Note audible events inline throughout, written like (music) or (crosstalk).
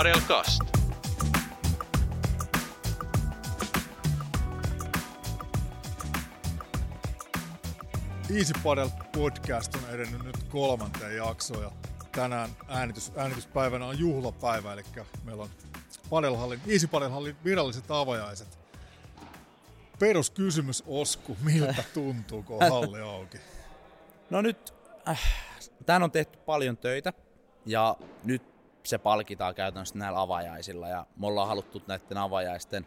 Padelcast. Easy Padel podcast on edennyt nyt kolmanteen jaksoon ja tänään äänitys, äänityspäivänä on juhlapäivä, eli meillä on Padelhallin, Easy Padelhallin viralliset avajaiset. Peruskysymys Osku, miltä (laughs) tuntuu, kun on halli auki? No nyt, äh, tämän on tehty paljon töitä ja nyt se palkitaan käytännössä näillä avajaisilla ja me ollaan haluttu näiden avajaisten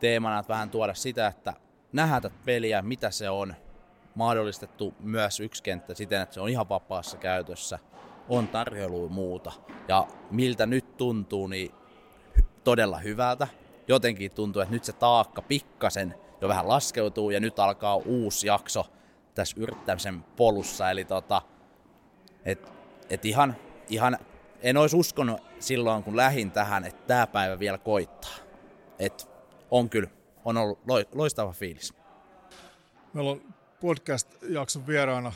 teemana että vähän tuoda sitä, että nähdään peliä, mitä se on, mahdollistettu myös yksi kenttä siten, että se on ihan vapaassa käytössä, on tarjoilua muuta. Ja miltä nyt tuntuu, niin todella hyvältä. Jotenkin tuntuu, että nyt se taakka pikkasen jo vähän laskeutuu ja nyt alkaa uusi jakso tässä yrittämisen polussa. Eli tota, et, et ihan, ihan, en olisi uskonut silloin, kun lähin tähän, että tämä päivä vielä koittaa. Et on kyllä, on ollut loistava fiilis. Meillä on podcast-jakson vieraana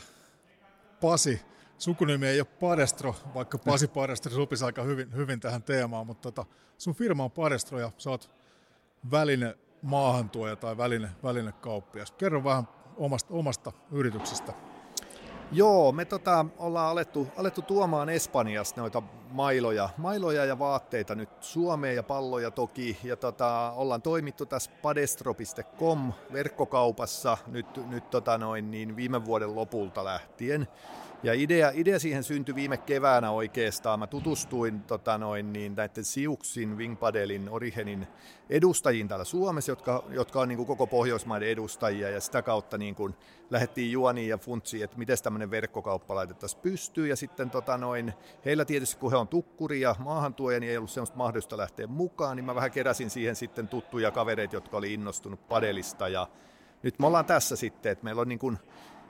Pasi. Sukunimi ei ole Padestro, vaikka Pasi Padestro sopisi aika hyvin, hyvin tähän teemaan, mutta tota, sun firma on Padestro ja sä oot väline maahantuoja tai väline, välinekauppias. Kerro vähän omasta, omasta yrityksestä. Joo, me tota, ollaan alettu, alettu tuomaan Espanjasta noita mailoja, mailoja ja vaatteita nyt Suomeen ja palloja toki. Ja tota, ollaan toimittu tässä padestro.com verkkokaupassa nyt, nyt tota noin, niin viime vuoden lopulta lähtien. Ja idea, idea siihen syntyi viime keväänä oikeastaan. Mä tutustuin tota noin, niin näiden Siuksin, Wingpadelin, Origenin edustajiin täällä Suomessa, jotka, jotka on niin kuin koko Pohjoismaiden edustajia, ja sitä kautta niin kuin lähdettiin juoniin ja funtsiin, että miten tämmöinen verkkokauppa laitettaisiin pystyyn, ja sitten tota noin, heillä tietysti, kun he on tukkuri ja maahantuoja, niin ei ollut sellaista mahdollista lähteä mukaan, niin mä vähän keräsin siihen sitten tuttuja kavereita, jotka oli innostunut padelista, ja nyt me ollaan tässä sitten, että meillä on niin kuin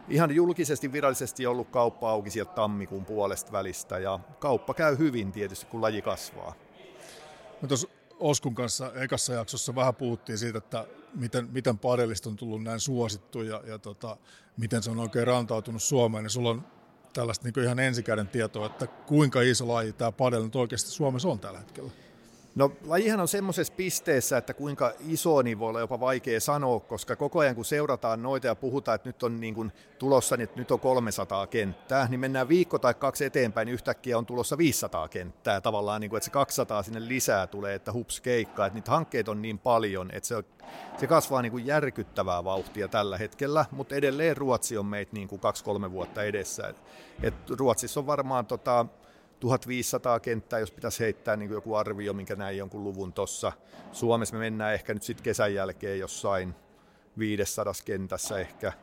ihan julkisesti virallisesti ollut kauppa auki sieltä tammikuun puolesta välistä ja kauppa käy hyvin tietysti, kun laji kasvaa. No tuossa Oskun kanssa ekassa jaksossa vähän puhuttiin siitä, että miten, miten padellista on tullut näin suosittu ja, ja tota, miten se on oikein rantautunut Suomeen. Niin sulla on tällaista niin ihan ensikäden tietoa, että kuinka iso laji tämä padel nyt oikeasti Suomessa on tällä hetkellä. No lajihan on semmoisessa pisteessä, että kuinka iso niin voi olla jopa vaikea sanoa, koska koko ajan kun seurataan noita ja puhutaan, että nyt on niin kuin tulossa, niin että nyt on 300 kenttää, niin mennään viikko tai kaksi eteenpäin, niin yhtäkkiä on tulossa 500 kenttää tavallaan, niin kuin, että se 200 sinne lisää tulee, että hups keikka, että niitä hankkeita on niin paljon, että se, se kasvaa niin kuin järkyttävää vauhtia tällä hetkellä, mutta edelleen Ruotsi on meitä niin kuin kaksi-kolme vuotta edessä. Et Ruotsissa on varmaan tota, 1500 kenttää, jos pitäisi heittää niin joku arvio, minkä näin jonkun luvun tuossa. Suomessa me mennään ehkä nyt sitten kesän jälkeen jossain 500 kentässä ehkä.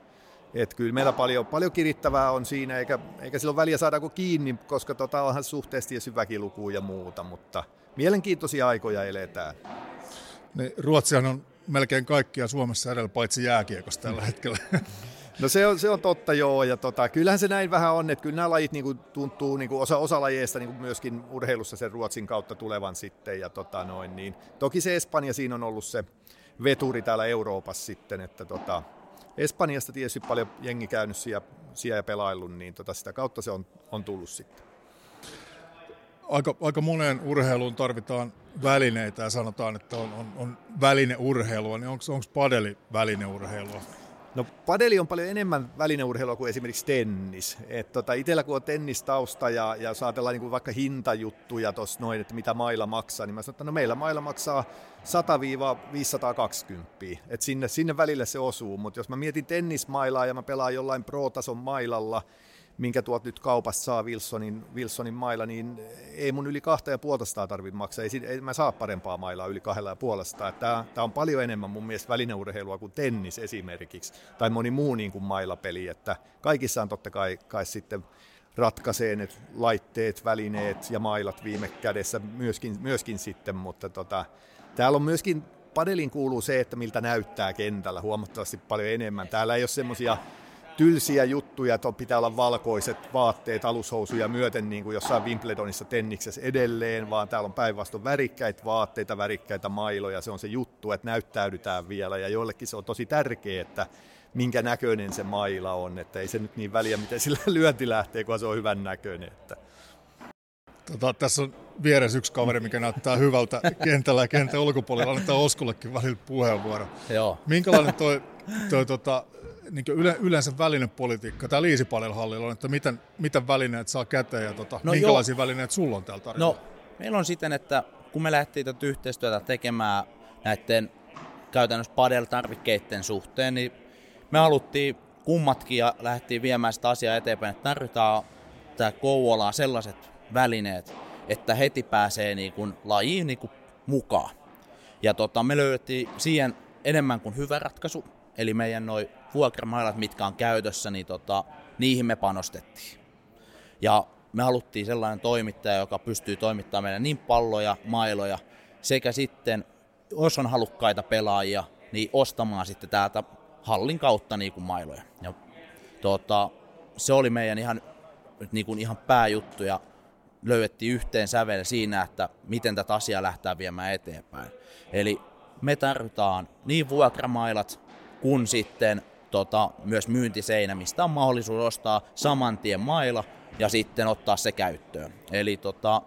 Et kyllä meillä paljon, paljon kirittävää on siinä, eikä, eikä silloin väliä saadaanko kiinni, koska tota onhan suhteessa tietysti väkiluku ja muuta, mutta mielenkiintoisia aikoja eletään. Niin, Ruotsihan on melkein kaikkia Suomessa edellä paitsi jääkiekosta tällä hetkellä. No se on, se on totta joo, ja tota, kyllähän se näin vähän on, että kyllä nämä lajit niin kuin, tuntuu niin kuin osa, osa lajeista niin kuin myöskin urheilussa sen Ruotsin kautta tulevan sitten, ja tota, noin, niin. toki se Espanja siinä on ollut se veturi täällä Euroopassa sitten, että tota, Espanjasta tietysti paljon jengi käynyt siellä, siellä ja pelaillut, niin tota, sitä kautta se on, on tullut sitten. Aika, aika moneen urheiluun tarvitaan välineitä ja sanotaan, että on, on, on välineurheilua, niin onko padeli välineurheilua? No padeli on paljon enemmän välineurheilua kuin esimerkiksi tennis. Et tota, itellä kun on tennistausta ja, ja saatellaan niin vaikka hintajuttuja tuossa noin, että mitä mailla maksaa, niin mä sanon, että no meillä mailla maksaa 100-520. Et sinne, sinne välille se osuu, mutta jos mä mietin tennismailaa ja mä pelaan jollain pro-tason mailalla, minkä tuot nyt kaupassa saa Wilsonin, Wilsonin mailla, niin ei mun yli kahta ja puolesta tarvitse maksaa. Ei, ei mä saa parempaa mailaa yli kahdella ja puolesta. Tämä on paljon enemmän mun mielestä välineurheilua kuin tennis esimerkiksi, tai moni muu niin kuin mailapeli, että kaikissa on totta kai, kai sitten ratkaisee ne laitteet, välineet ja mailat viime kädessä myöskin, myöskin sitten, mutta tota, täällä on myöskin padelin kuuluu se, että miltä näyttää kentällä huomattavasti paljon enemmän. Täällä ei ole semmoisia tylsiä juttuja, että pitää olla valkoiset vaatteet alushousuja myöten niin kuin jossain Wimbledonissa tenniksessä edelleen, vaan täällä on päinvastoin värikkäitä vaatteita, värikkäitä mailoja, se on se juttu, että näyttäydytään vielä ja joillekin se on tosi tärkeää, että minkä näköinen se maila on, että ei se nyt niin väliä, miten sillä (laughs) lyönti lähtee, kun se on hyvän näköinen. Että. Tota, tässä on vieressä yksi kaveri, mikä näyttää hyvältä kentällä ja kentän ulkopuolella. Annetaan Oskullekin välillä puheenvuoro. Joo. Minkälainen toi, toi tota, niin yle, yleensä välinepolitiikka täällä Iisipalilla on, että miten, miten välineet saa käteen ja tota, no minkälaisia jo. välineet sulla on täällä tarjolla? No, meillä on siten, että kun me lähdettiin tätä yhteistyötä tekemään näiden käytännössä padel-tarvikkeiden suhteen, niin me haluttiin kummatkin ja lähdettiin viemään sitä asiaa eteenpäin, että tarvitaan tämä Kouvolaan sellaiset välineet, että heti pääsee niin kuin lajiin niin kuin mukaan. Ja tota, me löydettiin siihen enemmän kuin hyvä ratkaisu, eli meidän noin vuokramailat, mitkä on käytössä, niin tota, niihin me panostettiin. Ja me haluttiin sellainen toimittaja, joka pystyy toimittamaan meille niin palloja, mailoja, sekä sitten, jos on halukkaita pelaajia, niin ostamaan sitten täältä hallin kautta niin kuin mailoja. Ja, tota, se oli meidän ihan, niin kuin ihan pääjuttu ja löydettiin yhteen sävel siinä, että miten tätä asiaa lähtee viemään eteenpäin. Eli me tarvitaan niin vuokramailat kuin sitten tota, myös myyntiseinä, mistä on mahdollisuus ostaa saman tien maila ja sitten ottaa se käyttöön. Eli tota,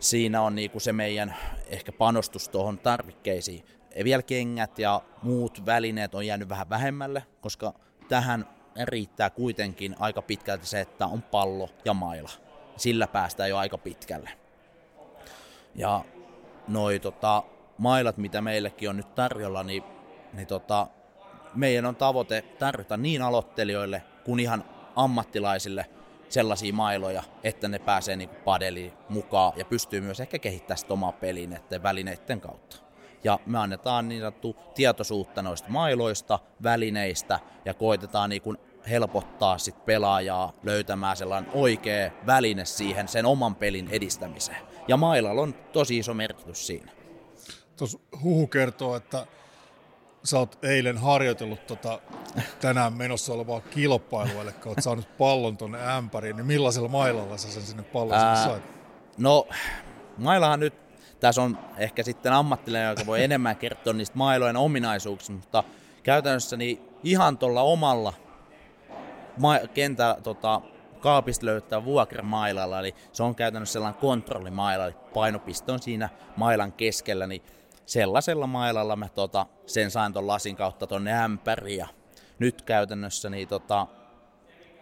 siinä on niinku se meidän ehkä panostus tuohon tarvikkeisiin. Vielä kengät ja muut välineet on jäänyt vähän vähemmälle, koska tähän riittää kuitenkin aika pitkälti se, että on pallo ja maila. Sillä päästään jo aika pitkälle. Ja noi tota, mailat, mitä meillekin on nyt tarjolla, niin, niin tota, meidän on tavoite tarjota niin aloittelijoille kuin ihan ammattilaisille sellaisia mailoja, että ne pääsee niin padeliin mukaan ja pystyy myös ehkä kehittämään sitä omaa näiden välineiden kautta. Ja me annetaan niin sanottu tietoisuutta noista mailoista, välineistä ja koitetaan niin kuin helpottaa sit pelaajaa löytämään sellainen oikea väline siihen sen oman pelin edistämiseen. Ja mailalla on tosi iso merkitys siinä. Tuossa huhu kertoo, että sä oot eilen harjoitellut tota, tänään menossa olevaa kilpailua, eli oot saanut pallon tuonne ämpäriin, niin millaisella mailalla sä sen sinne pallon Ää, sait? No, mailahan nyt, tässä on ehkä sitten ammattilainen, joka voi enemmän kertoa niistä mailojen ominaisuuksista, mutta käytännössä niin ihan tuolla omalla ma- kentä, tota, kaapista löytää vuokramailalla, eli se on käytännössä sellainen kontrollimaila, eli painopiste on siinä mailan keskellä, niin sellaisella mailalla mä tota, sen sain ton lasin kautta tonne ämpäriin. Ja nyt käytännössä niin tota,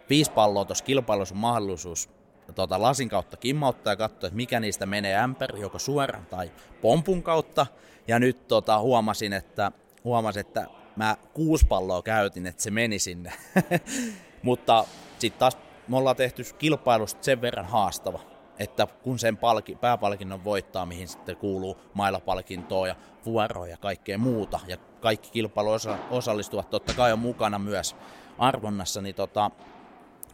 viisi palloa tuossa kilpailussa on mahdollisuus tota, lasin kautta kimmauttaa ja katsoa, että mikä niistä menee ämpäri, joko suoraan tai pompun kautta. Ja nyt tota, huomasin, että, huomasin, että mä kuusi palloa käytin, että se meni sinne. (laughs) Mutta sitten taas me ollaan tehty kilpailusta sen verran haastava, että kun sen palki, pääpalkinnon voittaa, mihin sitten kuuluu mailapalkintoa ja vuoroa ja kaikkea muuta, ja kaikki kilpailu osallistuvat totta kai on mukana myös arvonnassa, niin, tota,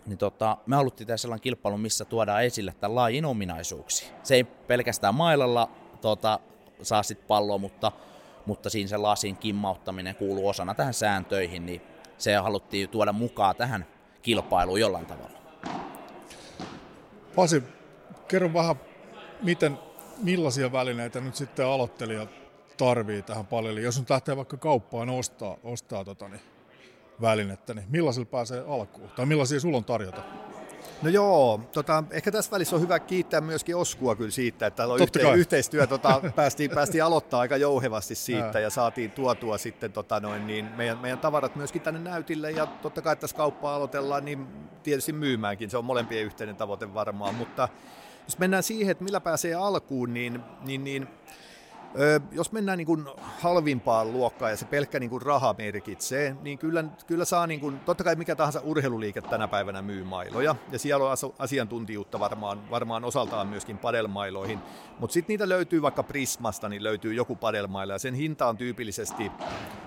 niin tota, me haluttiin tehdä sellainen kilpailu, missä tuodaan esille tämän lajin ominaisuuksia. Se ei pelkästään mailalla tota, saa sitten palloa, mutta, mutta siinä se lasin kimmauttaminen kuuluu osana tähän sääntöihin, niin se haluttiin tuoda mukaan tähän kilpailuun jollain tavalla. Pasi, kerro vähän, miten, millaisia välineitä nyt sitten aloittelija tarvii tähän paljon. Eli jos nyt lähtee vaikka kauppaan ostaa, ostaa tota, niin, välinettä, niin millaisilla pääsee alkuun? Tai millaisia sulla on tarjota? No joo, tota, ehkä tässä välissä on hyvä kiittää myöskin Oskua kyllä siitä, että on yhte- yhteistyö tota, (laughs) päästiin, päästiin aloittaa aika jouhevasti siitä ja, ja saatiin tuotua sitten tota, noin, niin meidän, meidän tavarat myöskin tänne näytille ja totta kai tässä kauppaa aloitellaan, niin tietysti myymäänkin, se on molempien yhteinen tavoite varmaan, mutta jos mennään siihen, että millä pääsee alkuun, niin, niin, niin jos mennään niin kuin halvimpaan luokkaan ja se pelkkä niin kuin raha merkitsee, niin kyllä, kyllä saa, niin kuin, totta kai mikä tahansa urheiluliike tänä päivänä myy mailoja, ja siellä on asiantuntijuutta varmaan, varmaan osaltaan myöskin padelmailoihin, mutta sitten niitä löytyy vaikka Prismasta, niin löytyy joku padelmaila, ja sen hinta on tyypillisesti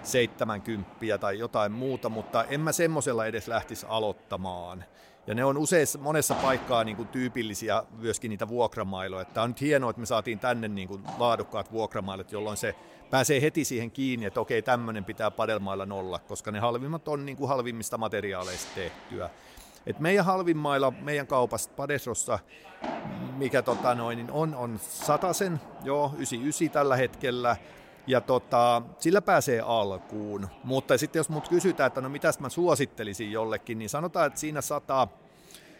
70 tai jotain muuta, mutta en mä semmoisella edes lähtisi aloittamaan. Ja ne on useissa, monessa paikkaa niin kuin tyypillisiä myöskin niitä vuokramailoja. Tämä on nyt hienoa, että me saatiin tänne niin kuin laadukkaat vuokramailut, jolloin se pääsee heti siihen kiinni, että okei, tämmöinen pitää padelmailla olla, koska ne halvimmat on niin kuin halvimmista materiaaleista tehtyä. Et meidän halvimmailla, meidän kaupassa Padesrossa, mikä tota noin, niin on, on sen, joo, 99 tällä hetkellä, ja tota, sillä pääsee alkuun. Mutta sitten jos mut kysytään, että no mitäs mä suosittelisin jollekin, niin sanotaan, että siinä 100,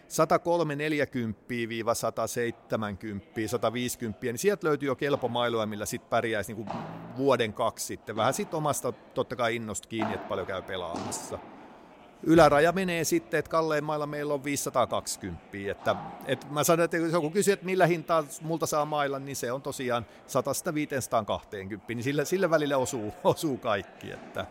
103 40 170 150 niin sieltä löytyy jo kelpo mailoja, millä sitten pärjäisi niin kuin vuoden kaksi sitten. Vähän sitten omasta totta kai innosta kiinni, että paljon käy pelaamassa yläraja menee sitten, että kallein mailla meillä on 520. Että, että mä sanon, että jos joku kysyy, että millä hintaa multa saa mailla, niin se on tosiaan 100-520, niin sille, sille välille osuu, (laughs) osuu kaikki. Että,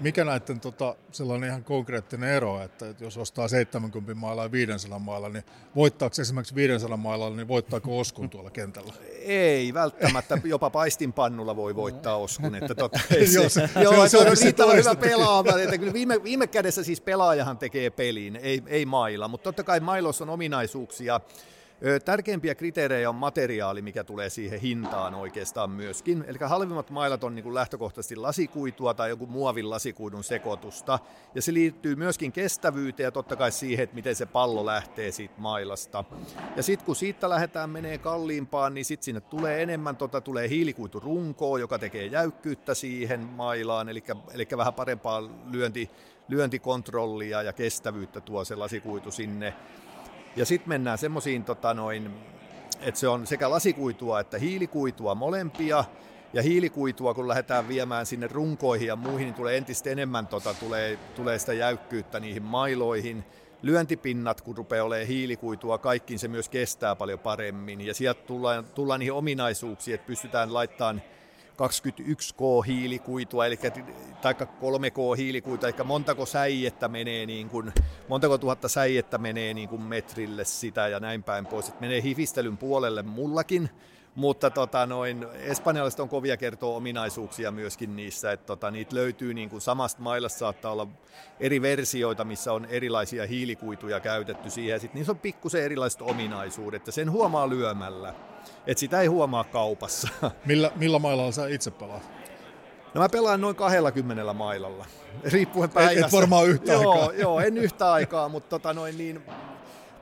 mikä näiden tota, sellainen ihan konkreettinen ero, että, että jos ostaa 70 mailla ja 500 mailla, niin voittaako esimerkiksi 500 mailla, niin voittaako Oskun tuolla kentällä? Ei välttämättä, jopa paistinpannulla voi voittaa Oskun. Että ei se, joo, se, joo, se, on riittävän hyvä pelaama. Että kyllä viime, viime kädessä siis pelaajahan tekee peliin, ei, ei mailla, mutta totta kai mailossa on ominaisuuksia, Tärkeimpiä kriteerejä on materiaali, mikä tulee siihen hintaan oikeastaan myöskin. Eli halvimmat mailat on niin kuin lähtökohtaisesti lasikuitua tai joku muovin lasikuidun sekoitusta. Ja se liittyy myöskin kestävyyteen ja totta kai siihen, että miten se pallo lähtee siitä mailasta. Ja sitten kun siitä lähdetään menee kalliimpaan, niin sitten sinne tulee enemmän, tota, tulee hiilikuiturunkoa, joka tekee jäykkyyttä siihen mailaan, eli, eli vähän parempaa lyönti, lyöntikontrollia ja kestävyyttä tuo se lasikuitu sinne. Ja sitten mennään semmoisiin, tota noin, että se on sekä lasikuitua että hiilikuitua molempia. Ja hiilikuitua, kun lähdetään viemään sinne runkoihin ja muihin, niin tulee entistä enemmän tota, tulee, tulee sitä jäykkyyttä niihin mailoihin. Lyöntipinnat, kun rupeaa olemaan hiilikuitua, kaikkiin se myös kestää paljon paremmin. Ja sieltä tullaan, tullaan niihin ominaisuuksiin, että pystytään laittamaan 21K hiilikuitua, eli tai 3K hiilikuitua, eli montako säijettä menee niin kuin, montako tuhatta säijettä menee niin kuin metrille sitä ja näin päin pois. Et menee hifistelyn puolelle mullakin, mutta tota, noin, espanjalaiset on kovia kertoa ominaisuuksia myöskin niissä, että tota, niitä löytyy niin kuin samasta mailasta saattaa olla eri versioita, missä on erilaisia hiilikuituja käytetty siihen, ja sitten niissä on pikkusen erilaiset ominaisuudet, että sen huomaa lyömällä, että sitä ei huomaa kaupassa. (laughs) Millä, millä mailalla sä itse pelaat? No mä pelaan noin 20 mailalla, riippuen päivästä. Et, et varmaan yhtä joo, aikaa. (laughs) Joo, en yhtä aikaa, mutta tota noin niin,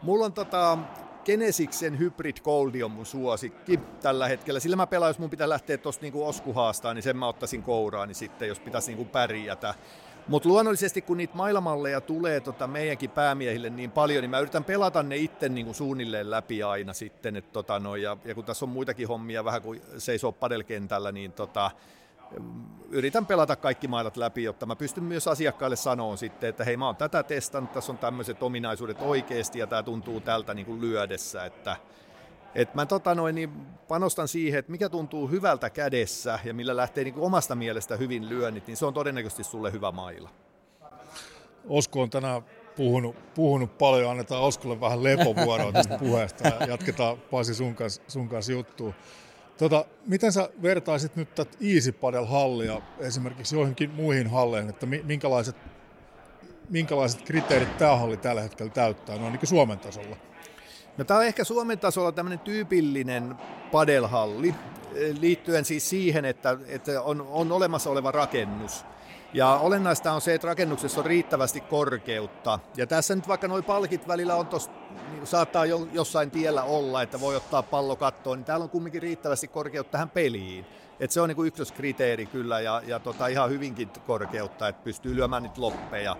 mulla on tota, Genesiksen Hybrid Goldi on mun suosikki tällä hetkellä. Sillä mä pelaan, jos mun pitää lähteä tuosta niinku oskuhaastaan, niin sen mä ottaisin kouraani sitten, jos pitäisi niinku pärjätä. Mutta luonnollisesti, kun niitä mailamalleja tulee tota meidänkin päämiehille niin paljon, niin mä yritän pelata ne itse niin suunnilleen läpi aina sitten. Et tota no, ja, ja, kun tässä on muitakin hommia vähän kuin seisoo padelkentällä, niin tota, yritän pelata kaikki mailat läpi, jotta mä pystyn myös asiakkaille sanoa sitten, että hei mä oon tätä testannut, tässä on tämmöiset ominaisuudet oikeasti ja tämä tuntuu tältä niin kuin lyödessä, että et mä tota noin, niin panostan siihen, että mikä tuntuu hyvältä kädessä ja millä lähtee niin omasta mielestä hyvin lyönnit, niin se on todennäköisesti sulle hyvä maila. Osko on tänään puhunut, puhunut paljon, annetaan Oskolle vähän lepovuoroa tästä puheesta ja jatketaan Pasi sun kanssa, sun kanssa juttua. Tota, miten sä vertaisit nyt tätä Easy Padel-hallia esimerkiksi joihinkin muihin halleihin, että minkälaiset, minkälaiset kriteerit tämä halli tällä hetkellä täyttää noin niin Suomen tasolla? No, tämä on ehkä Suomen tasolla tämmöinen tyypillinen padelhalli, liittyen siis siihen, että, että on, on olemassa oleva rakennus. Ja olennaista on se, että rakennuksessa on riittävästi korkeutta. Ja tässä nyt vaikka nuo palkit välillä on tos, niin saattaa jo, jossain tiellä olla, että voi ottaa pallo kattoon, niin täällä on kumminkin riittävästi korkeutta tähän peliin. Et se on niin ykköskriteeri kyllä ja, ja tota, ihan hyvinkin korkeutta, että pystyy lyömään niitä loppeja.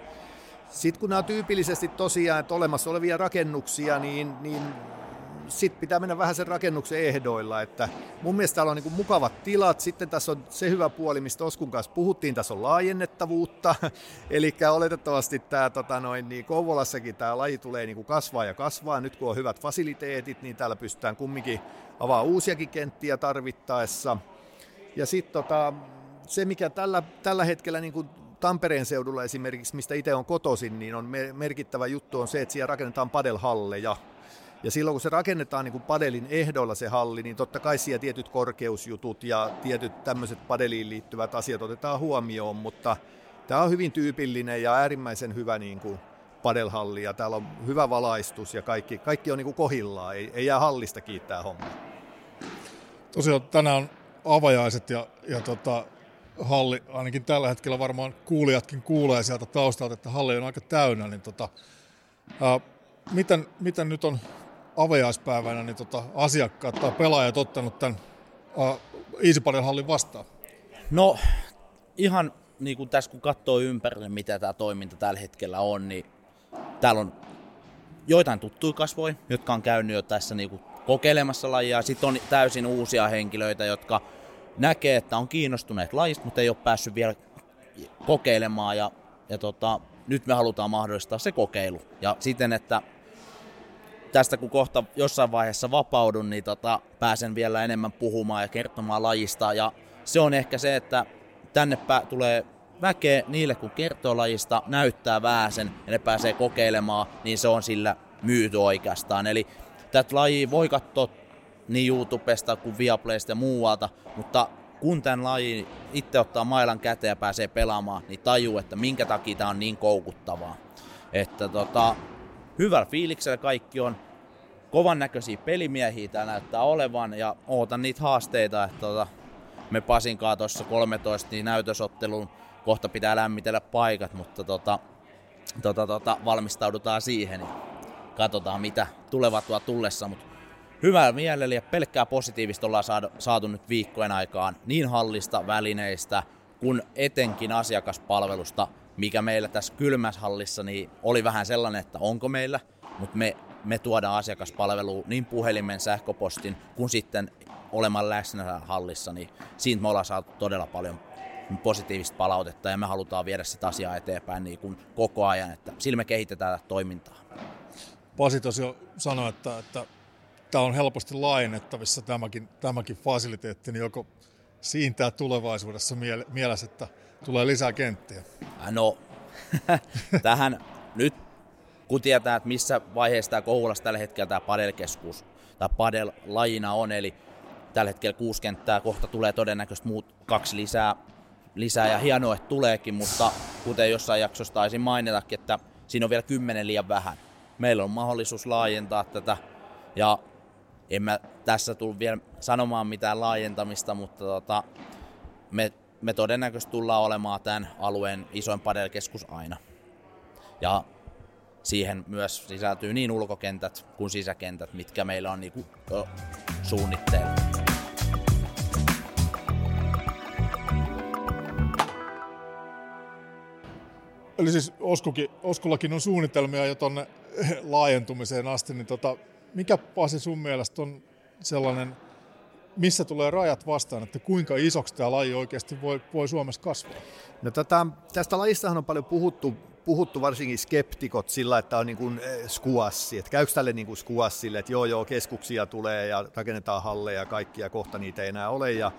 Sitten kun nämä on tyypillisesti tosiaan, että olemassa olevia rakennuksia, niin, niin sitten pitää mennä vähän sen rakennuksen ehdoilla, että mun mielestä täällä on niin mukavat tilat, sitten tässä on se hyvä puoli, mistä Oskun kanssa puhuttiin, tässä on laajennettavuutta, (laughs) eli oletettavasti tämä tota noin, niin Kouvolassakin tämä laji tulee niin kasvaa ja kasvaa, nyt kun on hyvät fasiliteetit, niin täällä pystytään kumminkin avaa uusiakin kenttiä tarvittaessa, ja sitten tota, se, mikä tällä, tällä hetkellä niin kuin Tampereen seudulla esimerkiksi, mistä itse on kotoisin, niin on merkittävä juttu on se, että siellä rakennetaan padelhalleja. Ja silloin kun se rakennetaan niin kuin padelin ehdoilla se halli, niin totta kai siellä tietyt korkeusjutut ja tietyt tämmöiset padeliin liittyvät asiat otetaan huomioon, mutta tämä on hyvin tyypillinen ja äärimmäisen hyvä niin kuin padelhalli ja täällä on hyvä valaistus ja kaikki, kaikki on niin kuin kohillaan, ei, ei jää hallista kiittää hommaa. Tosiaan tänään on avajaiset ja, ja tota, halli, ainakin tällä hetkellä varmaan kuulijatkin kuulee sieltä taustalta, että halli on aika täynnä, niin tota, ää, miten, miten nyt on avajaispäivänä niin tota, asiakkaat tai pelaajat ottanut tämän Easypadel hallin vastaan? No ihan niin kuin tässä kun katsoo ympärille, mitä tämä toiminta tällä hetkellä on, niin täällä on joitain tuttuja kasvoja, jotka on käynyt jo tässä niinku kokeilemassa lajia. Sitten on täysin uusia henkilöitä, jotka näkee, että on kiinnostuneet lajista, mutta ei ole päässyt vielä kokeilemaan. Ja, ja tota, nyt me halutaan mahdollistaa se kokeilu. Ja siten, että tästä kun kohta jossain vaiheessa vapaudun, niin tota, pääsen vielä enemmän puhumaan ja kertomaan lajista. Ja se on ehkä se, että tänne pä- tulee väkeä niille, kun kertoo lajista, näyttää vähäsen ja ne pääsee kokeilemaan, niin se on sillä myyty oikeastaan. Eli tätä lajia voi katsoa niin YouTubesta kuin Viaplaysta ja muualta, mutta kun tämän lajin itse ottaa mailan käteen ja pääsee pelaamaan, niin tajuu, että minkä takia tämä on niin koukuttavaa. Että tota, hyvällä fiiliksellä kaikki on. Kovan näköisiä pelimiehiä tää näyttää olevan ja ootan niitä haasteita, että tota, me Pasinkaan tuossa 13 niin näytösottelun kohta pitää lämmitellä paikat, mutta tota, tota, tota, valmistaudutaan siihen ja katsotaan mitä tulevat tuo tullessa, mutta hyvällä mielellä ja pelkkää positiivista ollaan saatu, saatu nyt viikkojen aikaan niin hallista, välineistä kuin etenkin asiakaspalvelusta, mikä meillä tässä kylmässä hallissa niin oli vähän sellainen, että onko meillä, mutta me, me tuodaan asiakaspalvelu niin puhelimen, sähköpostin kuin sitten olemaan läsnä hallissa, niin siitä me ollaan saatu todella paljon positiivista palautetta ja me halutaan viedä sitä asiaa eteenpäin niin kuin koko ajan, että sillä me kehitetään toimintaa. Pasi tosiaan sanoi, että, että tämä on helposti laajennettavissa tämäkin, tämäkin fasiliteetti, niin joko siintää tulevaisuudessa mielessä, että tulee lisää kenttiä? No, (laughs) tähän nyt kun tietää, että missä vaiheessa tämä Kouvolassa tällä hetkellä tämä padelkeskus tai padel-lajina on, eli tällä hetkellä kuusi kenttää, kohta tulee todennäköisesti muut kaksi lisää, lisää ja hienoa, että tuleekin, mutta kuten jossain jaksossa taisin mainitakin, että siinä on vielä kymmenen liian vähän. Meillä on mahdollisuus laajentaa tätä ja en mä tässä tullut vielä sanomaan mitään laajentamista, mutta tota, me, me todennäköisesti tullaan olemaan tämän alueen isoin padelkeskus aina. Ja siihen myös sisältyy niin ulkokentät kuin sisäkentät, mitkä meillä on niinku suunnitteilla. Eli siis Oskukin, Oskullakin on suunnitelmia jo tuonne laajentumiseen asti, niin tota, mikä Pasi sun mielestä on sellainen, missä tulee rajat vastaan, että kuinka isoksi tämä laji oikeasti voi, voi Suomessa kasvaa? No tota, tästä lajistahan on paljon puhuttu, puhuttu varsinkin skeptikot sillä, että on niin kuin eh, skuassi, että käykö tälle niin kuin skuassille, että joo joo keskuksia tulee ja rakennetaan halleja ja kaikkia, kohta niitä ei enää ole ja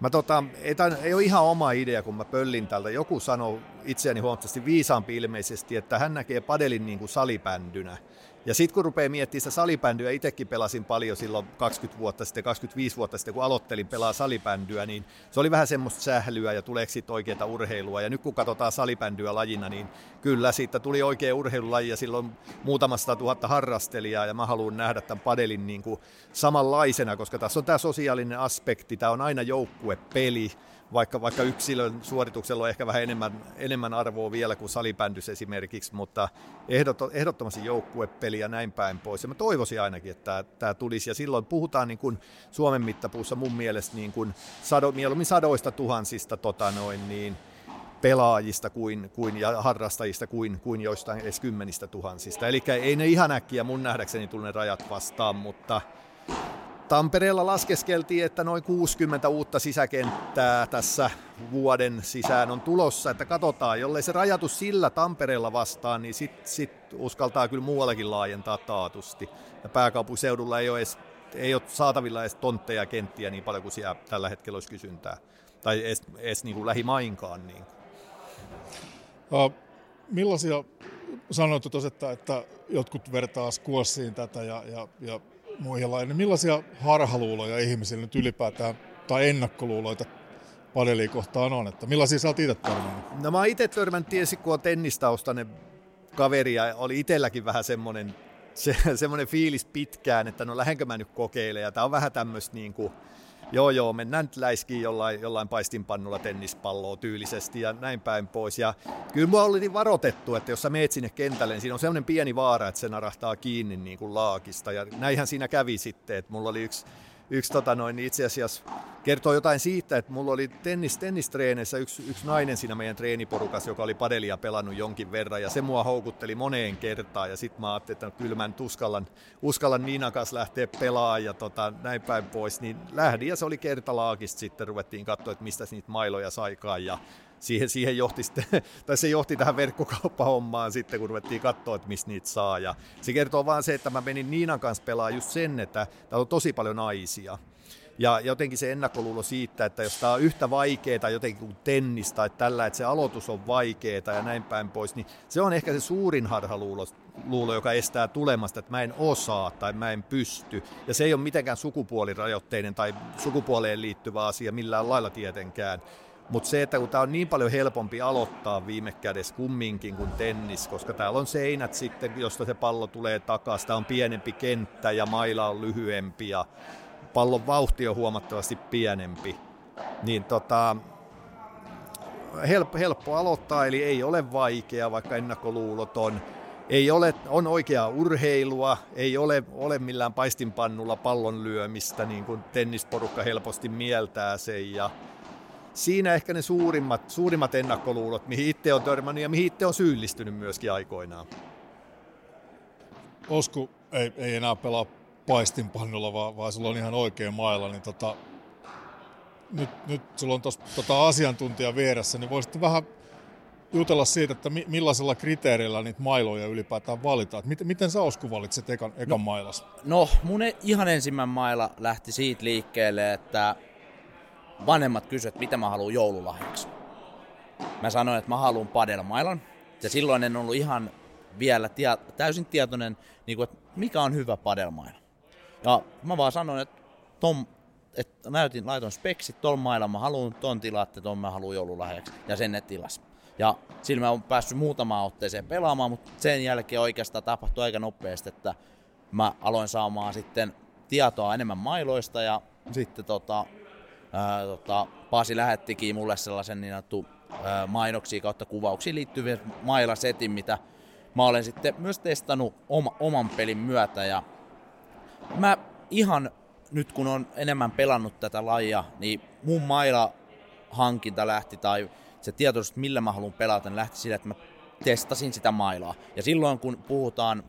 Mä tota, ei, tain, ei ole ihan oma idea, kun mä pöllin tältä. Joku sanoi itseäni huomattavasti viisaampi ilmeisesti, että hän näkee padelin niin kuin salibändynä. Ja sitten kun rupeaa miettimään sitä salibändyä, itsekin pelasin paljon silloin 20 vuotta sitten, 25 vuotta sitten, kun aloittelin pelaa salibändyä, niin se oli vähän semmoista sählyä ja tuleeko siitä oikeaa urheilua. Ja nyt kun katsotaan salibändyä lajina, niin kyllä siitä tuli oikea urheilulaji ja silloin muutamasta tuhatta harrastelijaa ja mä haluan nähdä tämän padelin niin kuin samanlaisena, koska tässä on tämä sosiaalinen aspekti, tämä on aina joukkuepeli, vaikka, vaikka yksilön suorituksella on ehkä vähän enemmän, enemmän arvoa vielä kuin salibändys esimerkiksi, mutta ehdot, ehdottomasti joukkuepeli ja näin päin pois. Ja mä toivoisin ainakin, että tämä tulisi. Ja silloin puhutaan niin kuin Suomen mittapuussa mun mielestä niin kuin sado, mieluummin sadoista tuhansista tota noin, niin, pelaajista kuin, kuin, ja harrastajista kuin, kuin joistain edes kymmenistä tuhansista. Eli ei ne ihan äkkiä mun nähdäkseni tule ne rajat vastaan, mutta Tampereella laskeskeltiin, että noin 60 uutta sisäkenttää tässä vuoden sisään on tulossa, että katsotaan, jollei se rajatus sillä Tampereella vastaan, niin sitten sit uskaltaa kyllä muuallekin laajentaa taatusti. Ja pääkaupunkiseudulla ei ole, edes, ei ole saatavilla edes tontteja kenttiä niin paljon kuin siellä tällä hetkellä olisi kysyntää. Tai edes, edes niin kuin lähimainkaan. Niin. Uh, millaisia, sanoit tuossa, että, että jotkut vertaa Squashiin tätä ja, ja, ja muihin lajeihin. Millaisia harhaluuloja ihmisillä nyt ylipäätään tai ennakkoluuloita padeliin kohtaan on? Että millaisia sä oot itse törmännyt? No mä itse törmännyt, tiesi kun on tennistaustainen kaveri ja oli itselläkin vähän semmoinen se, semmoinen fiilis pitkään, että no lähdenkö mä nyt kokeilemaan. Ja tää on vähän tämmöistä niin kuin, joo joo, mennään nyt läiskiin jollain, jollain paistinpannulla tennispalloa tyylisesti ja näin päin pois. Ja kyllä mua oli varoitettu, että jos sä meet sinne kentälle, niin siinä on sellainen pieni vaara, että se narahtaa kiinni niin kuin laakista. Ja näinhän siinä kävi sitten, että mulla oli yksi yksi tota noin, niin itse asiassa kertoo jotain siitä, että mulla oli tennis, tennistreeneissä yksi, yksi nainen siinä meidän treeniporukassa, joka oli padelia pelannut jonkin verran, ja se mua houkutteli moneen kertaan, ja sitten mä ajattelin, että no, kyllä mä uskallan, uskallan Niinan lähteä pelaamaan, ja tota, näin päin pois, niin lähdin, ja se oli kertalaakista sitten, ruvettiin katsoa, että mistä niitä mailoja saikaan, ja siihen, siihen johti sitten, (laughs) tai se johti tähän verkkokauppahommaan sitten, kun ruvettiin katsoa, että mistä niitä saa. Ja se kertoo vaan se, että mä menin Niinan kanssa pelaamaan just sen, että täällä on tosi paljon naisia. Ja jotenkin se ennakkoluulo siitä, että jos tämä on yhtä vaikeaa jotenkin kuin tennis tai tällä, että se aloitus on vaikeaa ja näin päin pois, niin se on ehkä se suurin harhaluulo, luulo, joka estää tulemasta, että mä en osaa tai mä en pysty. Ja se ei ole mitenkään sukupuolirajoitteinen tai sukupuoleen liittyvä asia millään lailla tietenkään. Mutta se, että kun tämä on niin paljon helpompi aloittaa viime kädessä kumminkin kuin tennis, koska täällä on seinät sitten, josta se pallo tulee takaisin, tämä on pienempi kenttä ja maila on lyhyempi ja pallon vauhti on huomattavasti pienempi, niin tota, helppo, helppo aloittaa, eli ei ole vaikea, vaikka ennakkoluuloton. Ei ole, on oikeaa urheilua, ei ole, ole millään paistinpannulla pallon lyömistä, niin kuin tennisporukka helposti mieltää sen. Ja siinä ehkä ne suurimmat, suurimmat ennakkoluulot, mihin itse on törmännyt ja mihin itse on syyllistynyt myöskin aikoinaan. Osku ei, ei enää pelaa paistinpannulla, vaan, vaan sulla on ihan oikea mailla, niin tota, nyt, nyt sulla on tuossa tota asiantuntija vieressä, niin voisit vähän jutella siitä, että mi, millaisella kriteereillä niitä mailoja ylipäätään valitaan. Miten, miten sä Osku valitset ekan, ekan no, mailas? No, mun e- ihan ensimmäinen maila lähti siitä liikkeelle, että vanhemmat kysyivät, mitä mä haluan joululahjaksi. Mä sanoin, että mä haluan padelmailan. Ja silloin en ollut ihan vielä tia- täysin tietoinen, niin kuin, että mikä on hyvä padelmaila. Ja mä vaan sanoin, että Tom, että näytin, laitoin speksit ton mailla, mä haluan ton tilaatte, ton mä haluan joululahjaksi, ja sen ne tilas. Ja sillä mä oon päässyt muutamaan otteeseen pelaamaan, mutta sen jälkeen oikeastaan tapahtui aika nopeasti, että mä aloin saamaan sitten tietoa enemmän mailoista, ja sitten tota, ää, tota, Pasi lähettikin mulle sellaisen niin sanottu mainoksia kautta kuvauksiin liittyvien mailasetin, mitä mä olen sitten myös testannut oma, oman pelin myötä, ja mä ihan nyt kun on enemmän pelannut tätä lajia, niin mun maila hankinta lähti tai se tietoisuus, millä mä haluan pelata, niin lähti sille, että mä testasin sitä mailaa. Ja silloin kun puhutaan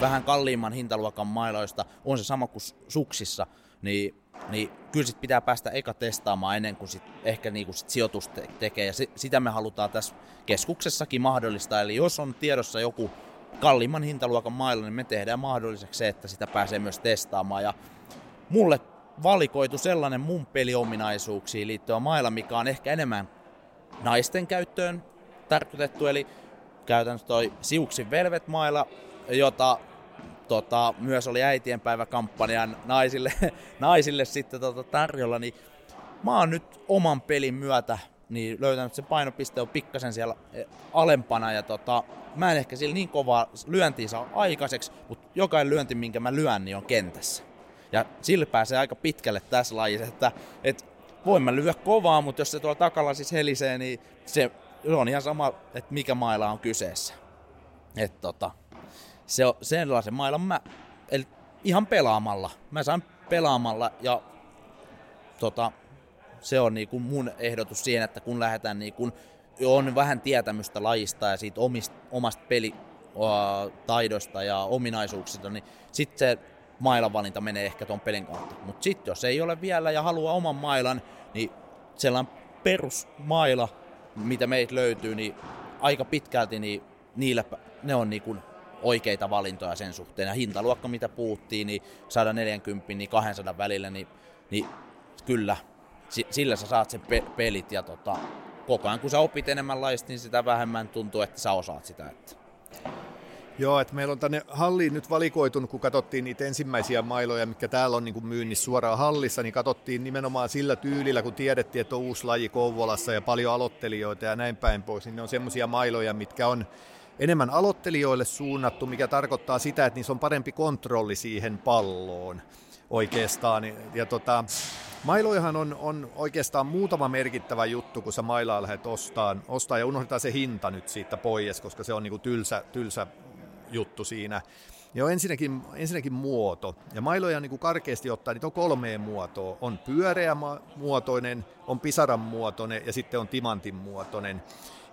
vähän kalliimman hintaluokan mailoista, on se sama kuin suksissa, niin, niin kyllä sit pitää päästä eka testaamaan ennen kuin sit ehkä niinku sit sijoitus te- tekee. Ja se, sitä me halutaan tässä keskuksessakin mahdollista. Eli jos on tiedossa joku kalliimman hintaluokan mailla, niin me tehdään mahdolliseksi se, että sitä pääsee myös testaamaan. Ja mulle valikoitu sellainen mun peliominaisuuksiin liittyvä mailla, mikä on ehkä enemmän naisten käyttöön tarkoitettu, eli käytännössä toi Siuksin Velvet-mailla, jota tota, myös oli äitienpäiväkampanjan naisille, (laughs) naisille sitten tota, tarjolla, niin mä oon nyt oman pelin myötä niin löytänyt, se painopiste on pikkasen siellä eh, alempana ja tota, mä en ehkä sillä niin kovaa lyöntiä saa aikaiseksi, mutta jokainen lyönti, minkä mä lyön, niin on kentässä. Ja sillä pääsee aika pitkälle tässä lajissa, että, että voin mä lyödä kovaa, mutta jos se tuolla takalla siis helisee, niin se on ihan sama, että mikä maila on kyseessä. Että tota, se on sellaisen mailan mä, eli ihan pelaamalla. Mä saan pelaamalla ja tota, se on niin kuin mun ehdotus siihen, että kun lähdetään niin kuin, on vähän tietämystä lajista ja siitä omista, omasta pelitaidosta ja ominaisuuksista, niin sitten se mailavalinta menee ehkä tuon pelin kautta. Mutta sitten jos ei ole vielä ja haluaa oman mailan, niin sellainen perusmaila, mitä meitä löytyy, niin aika pitkälti niin niillä, ne on niin kuin oikeita valintoja sen suhteen. Ja hintaluokka, mitä puhuttiin, niin 140, niin 200 välillä, niin, niin kyllä sillä sä saat sen pe- pelit ja tota, koko ajan kun sä opit enemmän laista, niin sitä vähemmän tuntuu, että sä osaat sitä. Että. Joo, että meillä on tänne halliin nyt valikoitunut, kun katsottiin niitä ensimmäisiä mailoja, mikä täällä on niin kuin myynnissä suoraan hallissa, niin katsottiin nimenomaan sillä tyylillä, kun tiedettiin, että on uusi laji Kouvolassa ja paljon aloittelijoita ja näin päin pois, niin ne on semmoisia mailoja, mitkä on enemmän aloittelijoille suunnattu, mikä tarkoittaa sitä, että niissä on parempi kontrolli siihen palloon oikeastaan. Ja tota, Mailoihan on, on oikeastaan muutama merkittävä juttu, kun sä mailaa lähdet ostaan, ostaa ja unohdetaan se hinta nyt siitä pois, koska se on niinku tylsä, tylsä juttu siinä. niin on ensinnäkin, ensinnäkin muoto. Ja mailoja niin kuin karkeasti ottaa, niitä on kolmeen muotoa. On pyöreä muotoinen, on pisaran muotoinen ja sitten on timantin muotoinen.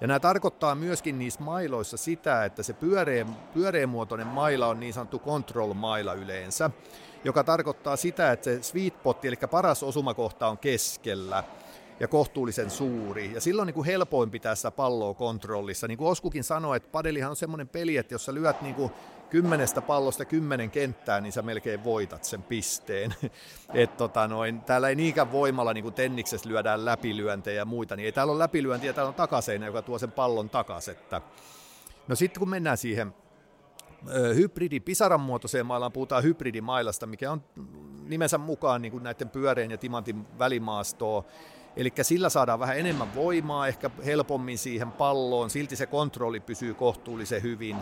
Ja nämä tarkoittaa myöskin niissä mailoissa sitä, että se pyöreä, pyöreämuotoinen maila on niin sanottu control-maila yleensä, joka tarkoittaa sitä, että se sweet spot, eli paras osumakohta on keskellä ja kohtuullisen suuri. Ja silloin niin kuin helpoin pitää sitä palloa kontrollissa. Niin kuin Oskukin sanoi, että padelihan on semmoinen peli, että jos sä lyöt niin kuin kymmenestä pallosta kymmenen kenttää, niin sä melkein voitat sen pisteen. (laughs) Et tota noin, täällä ei niinkään voimalla niin kuin tenniksessä lyödään läpilyöntejä ja muita, niin ei täällä ole läpilyöntiä, täällä on takaseinä, joka tuo sen pallon. Että... No sitten kun mennään siihen hybridi pisaran muotoiseen mailaan, puhutaan hybridimailasta, mikä on nimensä mukaan niin kuin näiden pyöreän ja timantin välimaastoa, Eli sillä saadaan vähän enemmän voimaa, ehkä helpommin siihen palloon, silti se kontrolli pysyy kohtuullisen hyvin.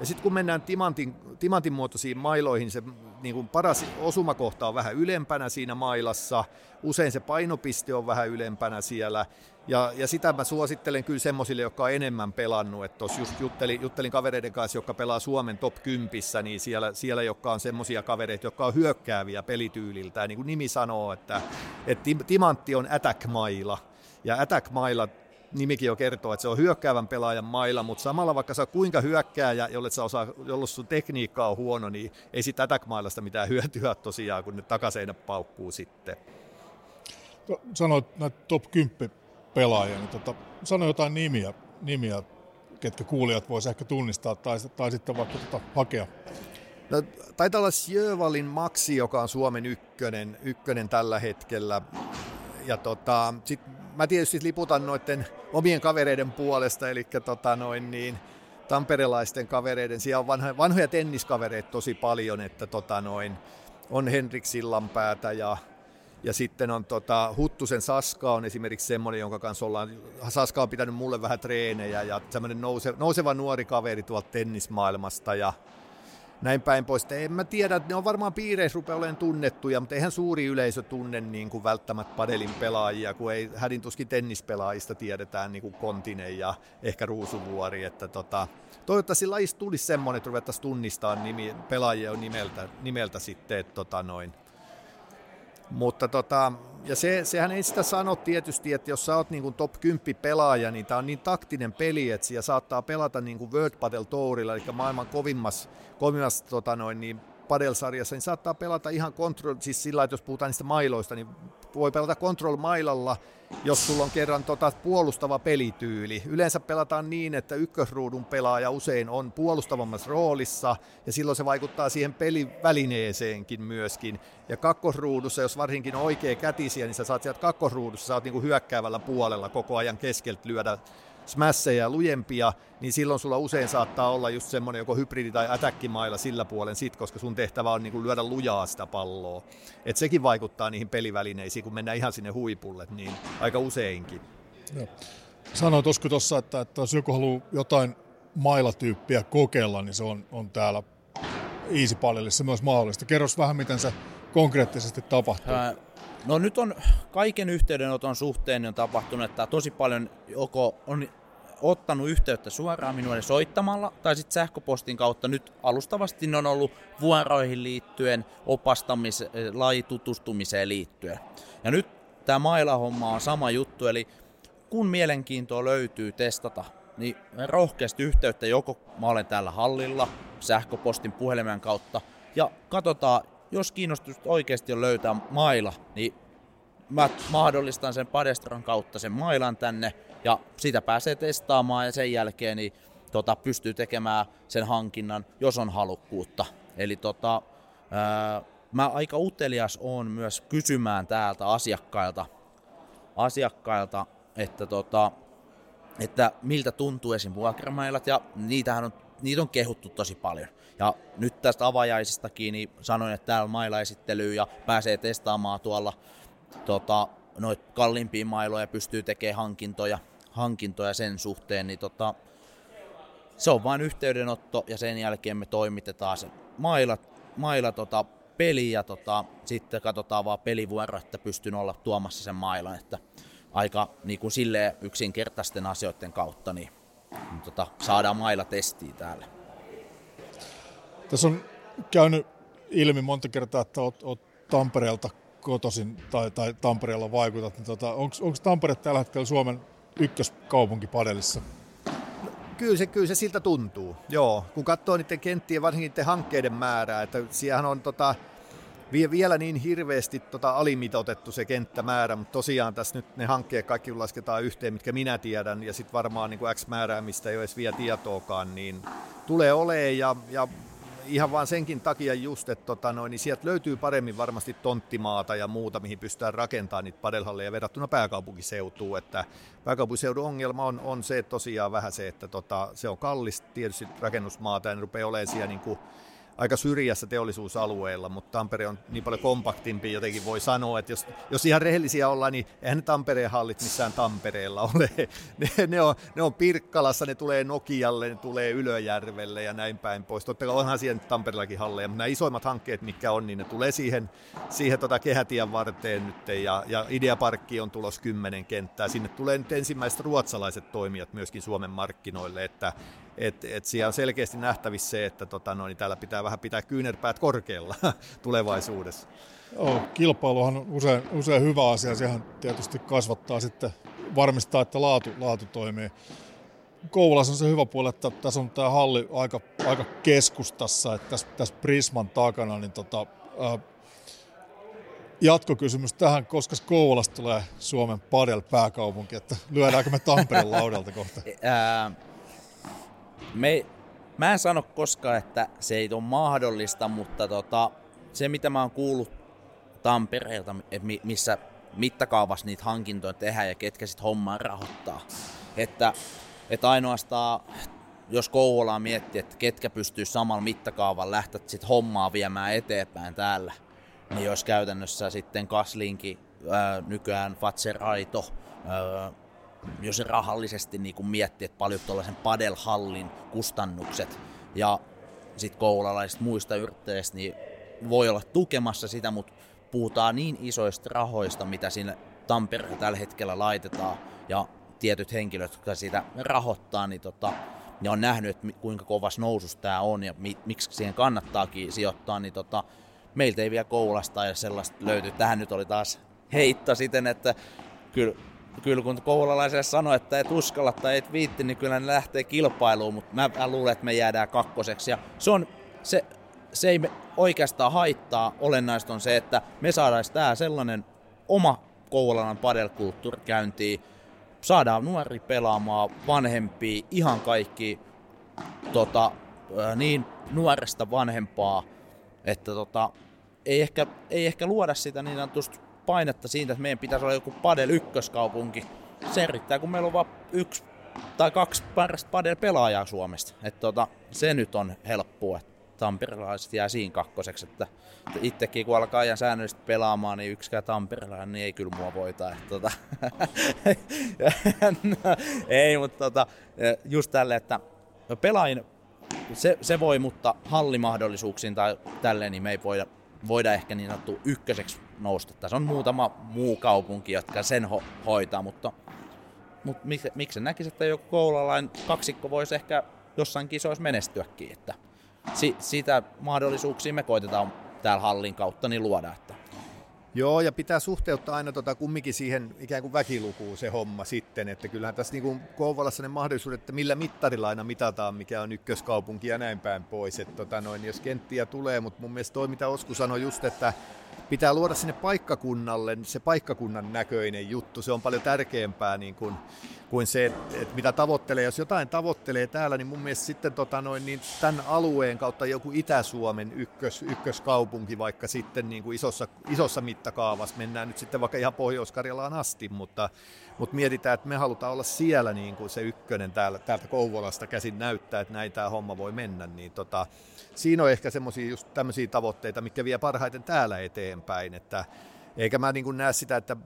Ja sitten kun mennään timantin, timantin muotoisiin mailoihin, se niin kuin paras osumakohta on vähän ylempänä siinä mailassa, usein se painopiste on vähän ylempänä siellä, ja, ja sitä mä suosittelen kyllä semmoisille, jotka on enemmän pelannut, että tuossa just juttelin, juttelin kavereiden kanssa, jotka pelaa Suomen top 10, niin siellä, siellä jotka on semmoisia kavereita, jotka on hyökkääviä pelityyliltä, ja niin kuin nimi sanoo, että, että timantti on attack-maila, ja attack-maila nimikin jo kertoo, että se on hyökkäävän pelaajan mailla, mutta samalla vaikka sä kuinka hyökkääjä, jolle sä osaa, jolle sun tekniikka on huono, niin ei siitä attack-mailasta mitään hyötyä tosiaan, kun ne takaseinä paukkuu sitten. Sanoit näitä top 10 pelaajia, niin tota, sano jotain nimiä, nimiä, ketkä kuulijat voisi ehkä tunnistaa tai, tai sitten vaikka tota, hakea. No, taitaa olla Sjövalin Maxi, joka on Suomen ykkönen, ykkönen tällä hetkellä. Ja tota, sit mä tietysti liputan noiden omien kavereiden puolesta, eli tota noin niin, tamperelaisten kavereiden. Siellä on vanhoja, vanhoja tenniskavereita tosi paljon, että tota noin, on Henrik Sillanpäätä ja ja sitten on tota, Huttusen Saska on esimerkiksi semmoinen, jonka kanssa ollaan, Saska on pitänyt mulle vähän treenejä ja semmoinen nouse, nouseva nuori kaveri tuolta tennismaailmasta ja näin päin pois. En mä tiedä, ne on varmaan piireissä rupeaa olemaan tunnettuja, mutta eihän suuri yleisö tunne niin kuin välttämättä padelin pelaajia, kun ei hädin tuskin tennispelaajista tiedetään niin kuin Kontinen ja ehkä Ruusuvuori. Että tota, toivottavasti lajista tulisi semmoinen, että ruvettaisiin tunnistaa nimi, pelaajia nimeltä, nimeltä sitten, että tota noin, mutta tota, ja se, sehän ei sitä sano tietysti, että jos sä oot niin kuin top 10 pelaaja, niin tämä on niin taktinen peli, että siellä saattaa pelata niin kuin World Padel Tourilla, eli maailman kovimmassa, kovimmassa tota noin, niin padelsarjassa, niin saattaa pelata ihan control, siis sillä että jos puhutaan niistä mailoista, niin voi pelata control-mailalla, jos sulla on kerran tota puolustava pelityyli. Yleensä pelataan niin, että ykkösruudun pelaaja usein on puolustavammassa roolissa, ja silloin se vaikuttaa siihen pelivälineeseenkin myöskin. Ja kakkosruudussa, jos varsinkin oikea kätisiä, niin sä saat sieltä kakkosruudussa, sä oot niinku hyökkäävällä puolella koko ajan keskeltä lyödä smässejä lujempia, niin silloin sulla usein saattaa olla just semmoinen joko hybridi- tai ätäkkimailla sillä puolen sit, koska sun tehtävä on niin lyödä lujaa sitä palloa. Et sekin vaikuttaa niihin pelivälineisiin, kun mennään ihan sinne huipulle, niin aika useinkin. Joo. Sanoit Osku tuossa, että, että jos joku haluaa jotain mailatyyppiä kokeilla, niin se on, on täällä Easy Pallilissa myös mahdollista. Kerros vähän, miten se konkreettisesti tapahtuu. Ää, No nyt on kaiken yhteydenoton suhteen niin on tapahtunut, että tosi paljon joko on ottanut yhteyttä suoraan minulle soittamalla tai sitten sähköpostin kautta. Nyt alustavasti ne on ollut vuoroihin liittyen, opastamiseen, lajitutustumiseen liittyen. Ja nyt tämä mailahomma on sama juttu, eli kun mielenkiintoa löytyy testata, niin rohkeasti yhteyttä joko mä olen täällä hallilla, sähköpostin puhelimen kautta, ja katsotaan, jos kiinnostus oikeasti on löytää maila, niin mä mahdollistan sen Padestron kautta sen mailan tänne ja sitä pääsee testaamaan ja sen jälkeen niin, tota, pystyy tekemään sen hankinnan, jos on halukkuutta. Eli tota, ää, mä aika utelias on myös kysymään täältä asiakkailta, asiakkailta että, tota, että miltä tuntuu esim. vuokramailat ja niitähän on, niitä on kehuttu tosi paljon. Ja nyt tästä avajaisistakin niin sanoin, että täällä mailla esittelyy ja pääsee testaamaan tuolla tota, noit kalliimpia mailoja pystyy tekemään hankintoja, hankintoja sen suhteen, niin tota, se on vain yhteydenotto ja sen jälkeen me toimitetaan se maila, maila tota, peli ja tota, sitten katsotaan vaan pelivuoro, että pystyn olla tuomassa sen mailan, että aika niin kuin silleen yksinkertaisten asioiden kautta niin, niin tota, saadaan maila testiin täällä. Tässä on käynyt ilmi monta kertaa, että oot, oot Tampereelta kotosin tai, tai Tampereella vaikutat, niin tota, onko Tampere tällä hetkellä Suomen ykköskaupunki padelissa? Kyllä se, kyllä se siltä tuntuu, joo. Kun katsoo niiden kenttien, varsinkin niiden hankkeiden määrää, että siellä on tota, vielä niin hirveästi tota alimitotettu se kenttämäärä, mutta tosiaan tässä nyt ne hankkeet kaikki lasketaan yhteen, mitkä minä tiedän, ja sitten varmaan niin kuin X määrää, mistä ei ole edes vielä tietoakaan, niin tulee olemaan, ja, ja ihan vaan senkin takia just, että tota noin, niin sieltä löytyy paremmin varmasti tonttimaata ja muuta, mihin pystytään rakentamaan niitä padelhalleja verrattuna pääkaupunkiseutuun. Että pääkaupunkiseudun ongelma on, on se tosiaan vähän se, että tota, se on kallista tietysti rakennusmaata ja ne rupeaa olemaan siellä niin kuin aika syrjässä teollisuusalueella, mutta Tampere on niin paljon kompaktimpi, jotenkin voi sanoa, että jos, jos ihan rehellisiä ollaan, niin eihän ne Tampereen hallit missään Tampereella ole. (laughs) Ne, ne, on, ne on Pirkkalassa, ne tulee Nokialle, ne tulee Ylöjärvelle ja näin päin pois. Totta kai onhan siellä Tampereellakin halleja, mutta nämä isoimmat hankkeet, mitkä on, niin ne tulee siihen, siihen tota kehätien varteen nyt ja, ja Ideaparkki on tulos kymmenen kenttää. Sinne tulee nyt ensimmäiset ruotsalaiset toimijat myöskin Suomen markkinoille, että et, et siellä on selkeästi nähtävissä se, että tota, no, niin täällä pitää vähän pitää kyynärpäät korkealla (laughs) tulevaisuudessa. Joo, kilpailuhan on usein, usein hyvä asia. Sehän tietysti kasvattaa sitten, varmistaa, että laatu, laatu toimii. Kouvolassa on se hyvä puoli, että tässä on tämä halli aika, aika keskustassa, että tässä, tässä Prisman takana, niin tota, ää, jatkokysymys tähän, koska Kouvolasta tulee Suomen padel pääkaupunki, että lyödäänkö me Tampereen laudalta kohta? (laughs) me, mä en sano koskaan, että se ei ole mahdollista, mutta tota, se mitä mä oon kuullut Tampereelta, että missä mittakaavassa niitä hankintoja tehdään ja ketkä sit hommaa rahoittaa. Että, että ainoastaan jos Kouvolaa miettii, että ketkä pystyy samalla mittakaavan lähteä sit hommaa viemään eteenpäin täällä, niin jos käytännössä sitten Kaslinki, ää, nykyään Fatser Aito, ää, jos rahallisesti niin kuin miettii, että paljon tuollaisen padelhallin kustannukset ja sitten koulalaiset muista yrittäjistä, niin voi olla tukemassa sitä, mutta puhutaan niin isoista rahoista, mitä sinne Tampereella tällä hetkellä laitetaan, ja tietyt henkilöt, jotka sitä rahoittaa, niin tota, ja on nähnyt, että kuinka kovas nousus tämä on ja mi- miksi siihen kannattaakin sijoittaa, niin tota, meiltä ei vielä koulasta ja sellaista löyty. Tähän nyt oli taas heitto siten, että kyllä kyllä kun koululaiselle sanoo, että et uskalla tai et viitti, niin kyllä ne lähtee kilpailuun, mutta mä, mä luulen, että me jäädään kakkoseksi. Ja se, on, se, se ei oikeastaan haittaa. Olennaista on se, että me saadaan tää sellainen oma Koulalan padelkulttuuri käyntiin. Saadaan nuori pelaamaan, vanhempia, ihan kaikki tota, niin nuoresta vanhempaa, että tota, ei, ehkä, ei ehkä luoda sitä niin sanotusti painetta siitä, että meidän pitäisi olla joku padel ykköskaupunki. Se riittää, kun meillä on vain yksi tai kaksi parasta padel-pelaajaa Suomesta. Et tota, se nyt on helppoa, että tamperelaiset jää siinä kakkoseksi. Että, itsekin kun alkaa ajan säännöllisesti pelaamaan, niin yksikään tamperelainen niin ei kyllä mua voita. (laughs) Että, tota, ei, mutta tota, just tälle, että pelaajin se, se voi, mutta hallimahdollisuuksiin tai tälleen, niin me ei voida voida ehkä niin sanottu ykköseksi nousta. Tässä on muutama muu kaupunki, jotka sen ho- hoitaa, mutta, mutta miksi, miksi näkisi, että joku koulalain kaksikko voisi ehkä jossain kisoissa menestyäkin. Että si, sitä mahdollisuuksia me koitetaan täällä hallin kautta niin luoda. Että Joo, ja pitää suhteuttaa aina tota kumminkin siihen ikään kuin väkilukuun se homma sitten, että kyllähän tässä niin kuin Kouvolassa ne mahdollisuudet, että millä mittarilla aina mitataan, mikä on ykköskaupunki ja näin päin pois, että tota noin, jos kenttiä tulee, mutta mun mielestä toi mitä Osku sanoi just, että pitää luoda sinne paikkakunnalle se paikkakunnan näköinen juttu, se on paljon tärkeämpää niin kuin, kuin se, että, että mitä tavoittelee. Jos jotain tavoittelee täällä, niin mun mielestä sitten tota noin, niin tämän alueen kautta joku Itä-Suomen ykkös, ykköskaupunki vaikka sitten niin kuin isossa, isossa mittakaavassa, mennään nyt sitten vaikka ihan Pohjois-Karjalaan asti, mutta, mutta mietitään, että me halutaan olla siellä niin kuin se ykkönen täällä, täältä Kouvolasta käsin näyttää, että näin tämä homma voi mennä, niin tota, siinä on ehkä semmoisia just tämmöisiä tavoitteita, mitkä vie parhaiten täällä eteenpäin, että eikä mä niin kuin näe sitä, että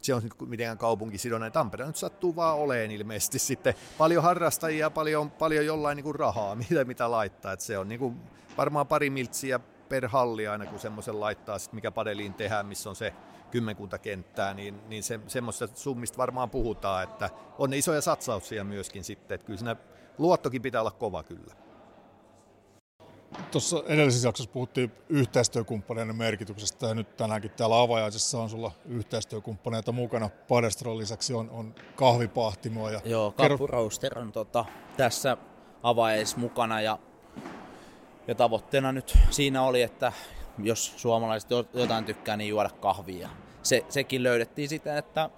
se on mitenkään kaupunkisidonnainen. Tampere nyt sattuu vaan oleen ilmeisesti sitten paljon harrastajia, paljon, paljon jollain niin kuin rahaa, (laughs) mitä, mitä laittaa. että se on niin kuin varmaan pari miltsiä per halli aina, kun semmoisen laittaa, sit mikä padeliin tehdään, missä on se kymmenkunta kenttää, niin, niin se, semmoista summista varmaan puhutaan, että on isoja satsauksia myöskin sitten, että kyllä siinä luottokin pitää olla kova kyllä. Tuossa edellisessä jaksossa puhuttiin yhteistyökumppaneiden merkityksestä ja nyt tänäänkin täällä avajaisessa on sulla yhteistyökumppaneita mukana. Padestron lisäksi on, on kahvipahtimoa. Ja Joo, Kappu on tota, tässä avajais mukana ja, ja tavoitteena nyt siinä oli, että jos suomalaiset jotain tykkää, niin juoda kahvia. Se, sekin löydettiin siten, että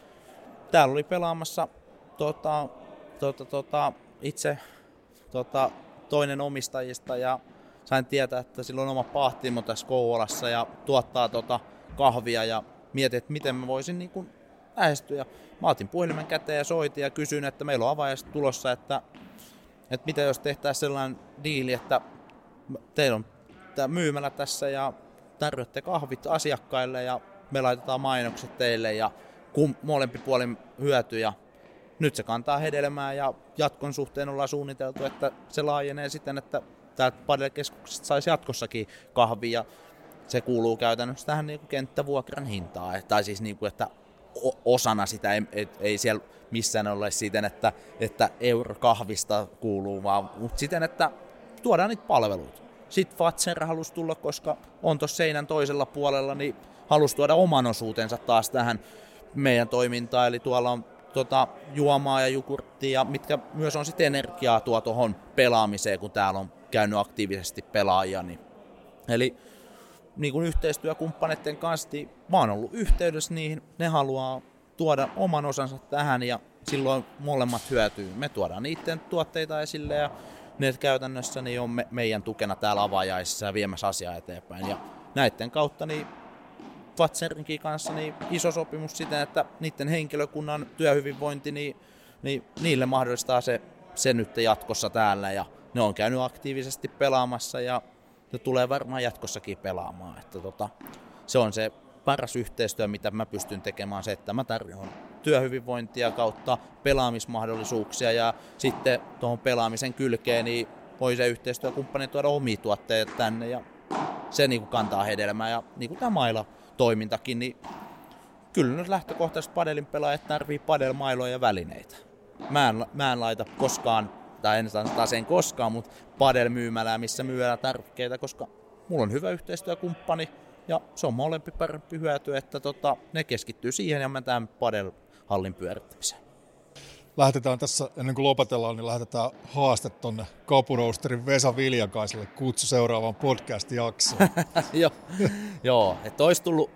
täällä oli pelaamassa tota, tota, tota, itse tota, toinen omistajista ja sain tietää, että sillä on oma pahtimo tässä Kouvolassa ja tuottaa tota kahvia ja mietin, että miten mä voisin niin kuin lähestyä. Mä otin puhelimen käteen ja soitin ja kysyin, että meillä on avajaiset tulossa, että, että mitä jos tehtäisiin sellainen diili, että teillä on tämä myymälä tässä ja tarjoatte kahvit asiakkaille ja me laitetaan mainokset teille ja kum, molempi puolin hyötyjä. Nyt se kantaa hedelmää ja jatkon suhteen ollaan suunniteltu, että se laajenee siten, että täältä padelkeskuksesta saisi jatkossakin kahvia. Se kuuluu käytännössä tähän niin kuin kenttävuokran hintaan. Tai siis niin kuin, että osana sitä ei, ei, ei siellä missään ole siten, että, että euro kahvista kuuluu, vaan mutta siten, että tuodaan niitä palveluita. Sitten Fatser halusi tulla, koska on tuossa seinän toisella puolella, niin halusi tuoda oman osuutensa taas tähän meidän toimintaan. Eli tuolla on tota, juomaa ja jukurttia, mitkä myös on sitten energiaa tuo tuohon pelaamiseen, kun täällä on käynyt aktiivisesti pelaajia. Niin. Eli niin kuin yhteistyökumppaneiden kanssa, niin mä oon ollut yhteydessä niihin, ne haluaa tuoda oman osansa tähän ja silloin molemmat hyötyy. Me tuodaan niiden tuotteita esille ja ne käytännössä niin on me, meidän tukena täällä avaajaisissa ja viemässä asiaa eteenpäin. Ja näiden kautta niin Fatserinkin kanssa niin iso sopimus siten, että niiden henkilökunnan työhyvinvointi, niin, niin niille mahdollistaa se, se nyt jatkossa täällä ja ne on käynyt aktiivisesti pelaamassa ja ne tulee varmaan jatkossakin pelaamaan. Että tota, se on se paras yhteistyö, mitä mä pystyn tekemään, se, että mä tarjoan työhyvinvointia kautta pelaamismahdollisuuksia ja sitten tuohon pelaamisen kylkeen niin voi se yhteistyökumppani tuoda omia tuotteita tänne ja se niin kuin kantaa hedelmää ja niin kuin tämä maila toimintakin, niin kyllä nyt lähtökohtaisesti padelin pelaajat tarvii padelmailoja ja välineitä. Mä en, mä en laita koskaan, tai en sanoa sen koskaan, mutta padelmyymälää, missä myydään tarvikkeita, koska mulla on hyvä yhteistyökumppani, ja se on molempi parempi hyöty, että tota, ne keskittyy siihen ja mä tämän padelhallin pyörittämiseen. Lähdetään tässä, ennen kuin lopetellaan, niin lähdetään haaste tuonne Kapurousterin Vesa Viljakaiselle kutsu seuraavaan podcast-jaksoon. (laughs) Joo, Joo että olisi tullut,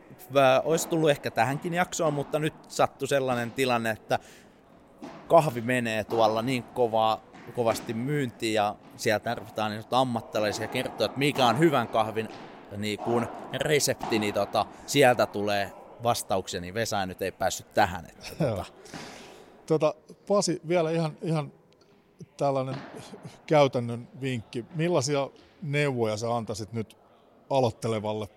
olisi tullut ehkä tähänkin jaksoon, mutta nyt sattui sellainen tilanne, että kahvi menee tuolla niin kovaa, kovasti myyntiin ja siellä tarvitaan niin ammattilaisia kertoa, että mikä on hyvän kahvin niin kun resepti, niin tota, sieltä tulee vastauksia, niin Vesa nyt ei päässyt tähän. Että, tota. Tota, Pasi, vielä ihan, ihan tällainen käytännön vinkki. Millaisia neuvoja sä antaisit nyt aloittelevalle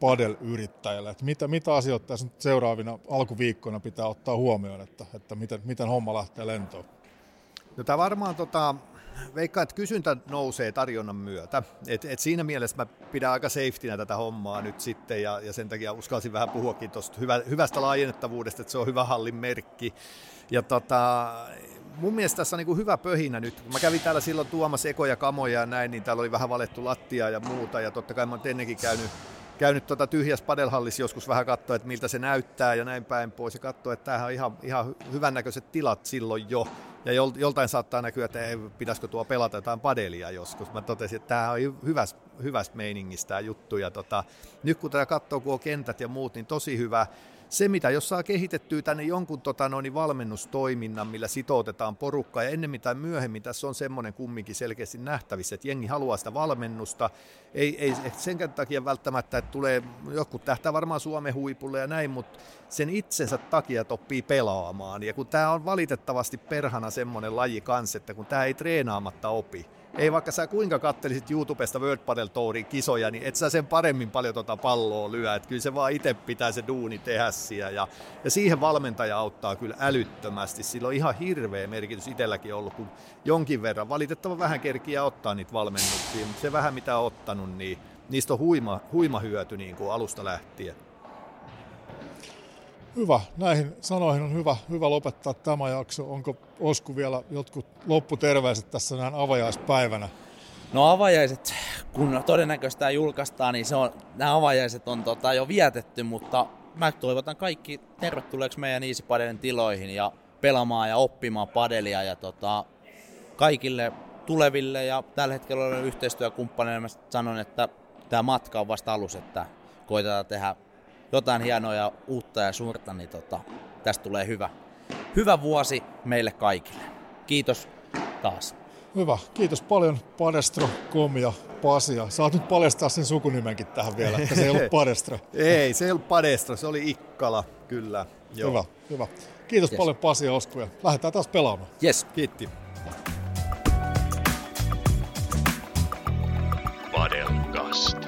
padel-yrittäjälle? Että mitä, mitä asioita tässä nyt seuraavina alkuviikkoina pitää ottaa huomioon, että, että miten, miten homma lähtee lentoon? No tämä varmaan tota, veikkaan, että kysyntä nousee tarjonnan myötä. Et, et siinä mielessä mä pidän aika safetynä tätä hommaa nyt sitten ja, ja sen takia uskalsin vähän puhuakin tuosta hyvä, hyvästä laajennettavuudesta, että se on hyvä hallin merkki. Ja tota, mun mielestä tässä on niin kuin hyvä pöhinä nyt. Mä kävin täällä silloin tuomassa ekoja kamoja ja näin, niin täällä oli vähän valettu lattia ja muuta. Ja totta kai mä oon ennenkin käynyt käynyt tuota tyhjässä padelhallissa joskus vähän katsoa, että miltä se näyttää ja näin päin pois. Ja katsoa, että tämähän on ihan, ihan hyvännäköiset tilat silloin jo. Ja joltain saattaa näkyä, että ei, pitäisikö tuo pelata jotain padelia joskus. Mä totesin, että tämä on hyvästä, hyvästä meiningistä tämä juttu. Ja tota, nyt kun tätä katsoo, kun on kentät ja muut, niin tosi hyvä se, mitä jos saa kehitettyä tänne jonkun tota, noin valmennustoiminnan, millä sitoutetaan porukkaa, ja ennemmin tai myöhemmin tässä on semmoinen kumminkin selkeästi nähtävissä, että jengi haluaa sitä valmennusta, ei, ei sen takia välttämättä, että tulee, joku tähtää varmaan Suomen huipulle ja näin, mutta sen itsensä takia, oppii pelaamaan, ja kun tämä on valitettavasti perhana semmoinen laji kanssa, että kun tämä ei treenaamatta opi, ei vaikka sä kuinka kattelisit YouTubesta World Padel Tourin kisoja, niin et sä sen paremmin paljon tota palloa lyö. Et kyllä se vaan itse pitää se duuni tehdä siellä. Ja, ja siihen valmentaja auttaa kyllä älyttömästi. Sillä on ihan hirveä merkitys itselläkin ollut, kun jonkin verran valitettavan vähän kerkiä ottaa niitä valmennuksia. Mutta se vähän mitä on ottanut, niin niistä on huima, huima hyöty niin kuin alusta lähtien. Hyvä. Näihin sanoihin on hyvä, hyvä lopettaa tämä jakso. Onko Osku vielä jotkut lopputerveiset tässä näin avajaispäivänä? No avajaiset, kun todennäköisesti julkaistaan, niin se on, nämä avajaiset on tota, jo vietetty, mutta mä toivotan kaikki tervetulleeksi meidän Easy Padelin tiloihin ja pelaamaan ja oppimaan padelia ja tota, kaikille tuleville ja tällä hetkellä olen yhteistyökumppaneille mä sanon, että tämä matka on vasta alus, että koitetaan tehdä jotain hienoa ja uutta ja suurta, niin tota, tästä tulee hyvä, hyvä vuosi meille kaikille. Kiitos taas. Hyvä. Kiitos paljon Padestro, Kom ja Pasia. Saat nyt paljastaa sen sukunimenkin tähän vielä, että se ei ollut Padestro. (laughs) ei, se ei ollut Padestro, se oli Ikkala, kyllä. Joo. Hyvä, hyvä. Kiitos yes. paljon Pasi ja Osku ja lähdetään taas pelaamaan. Yes. Kiitti. Padelkast.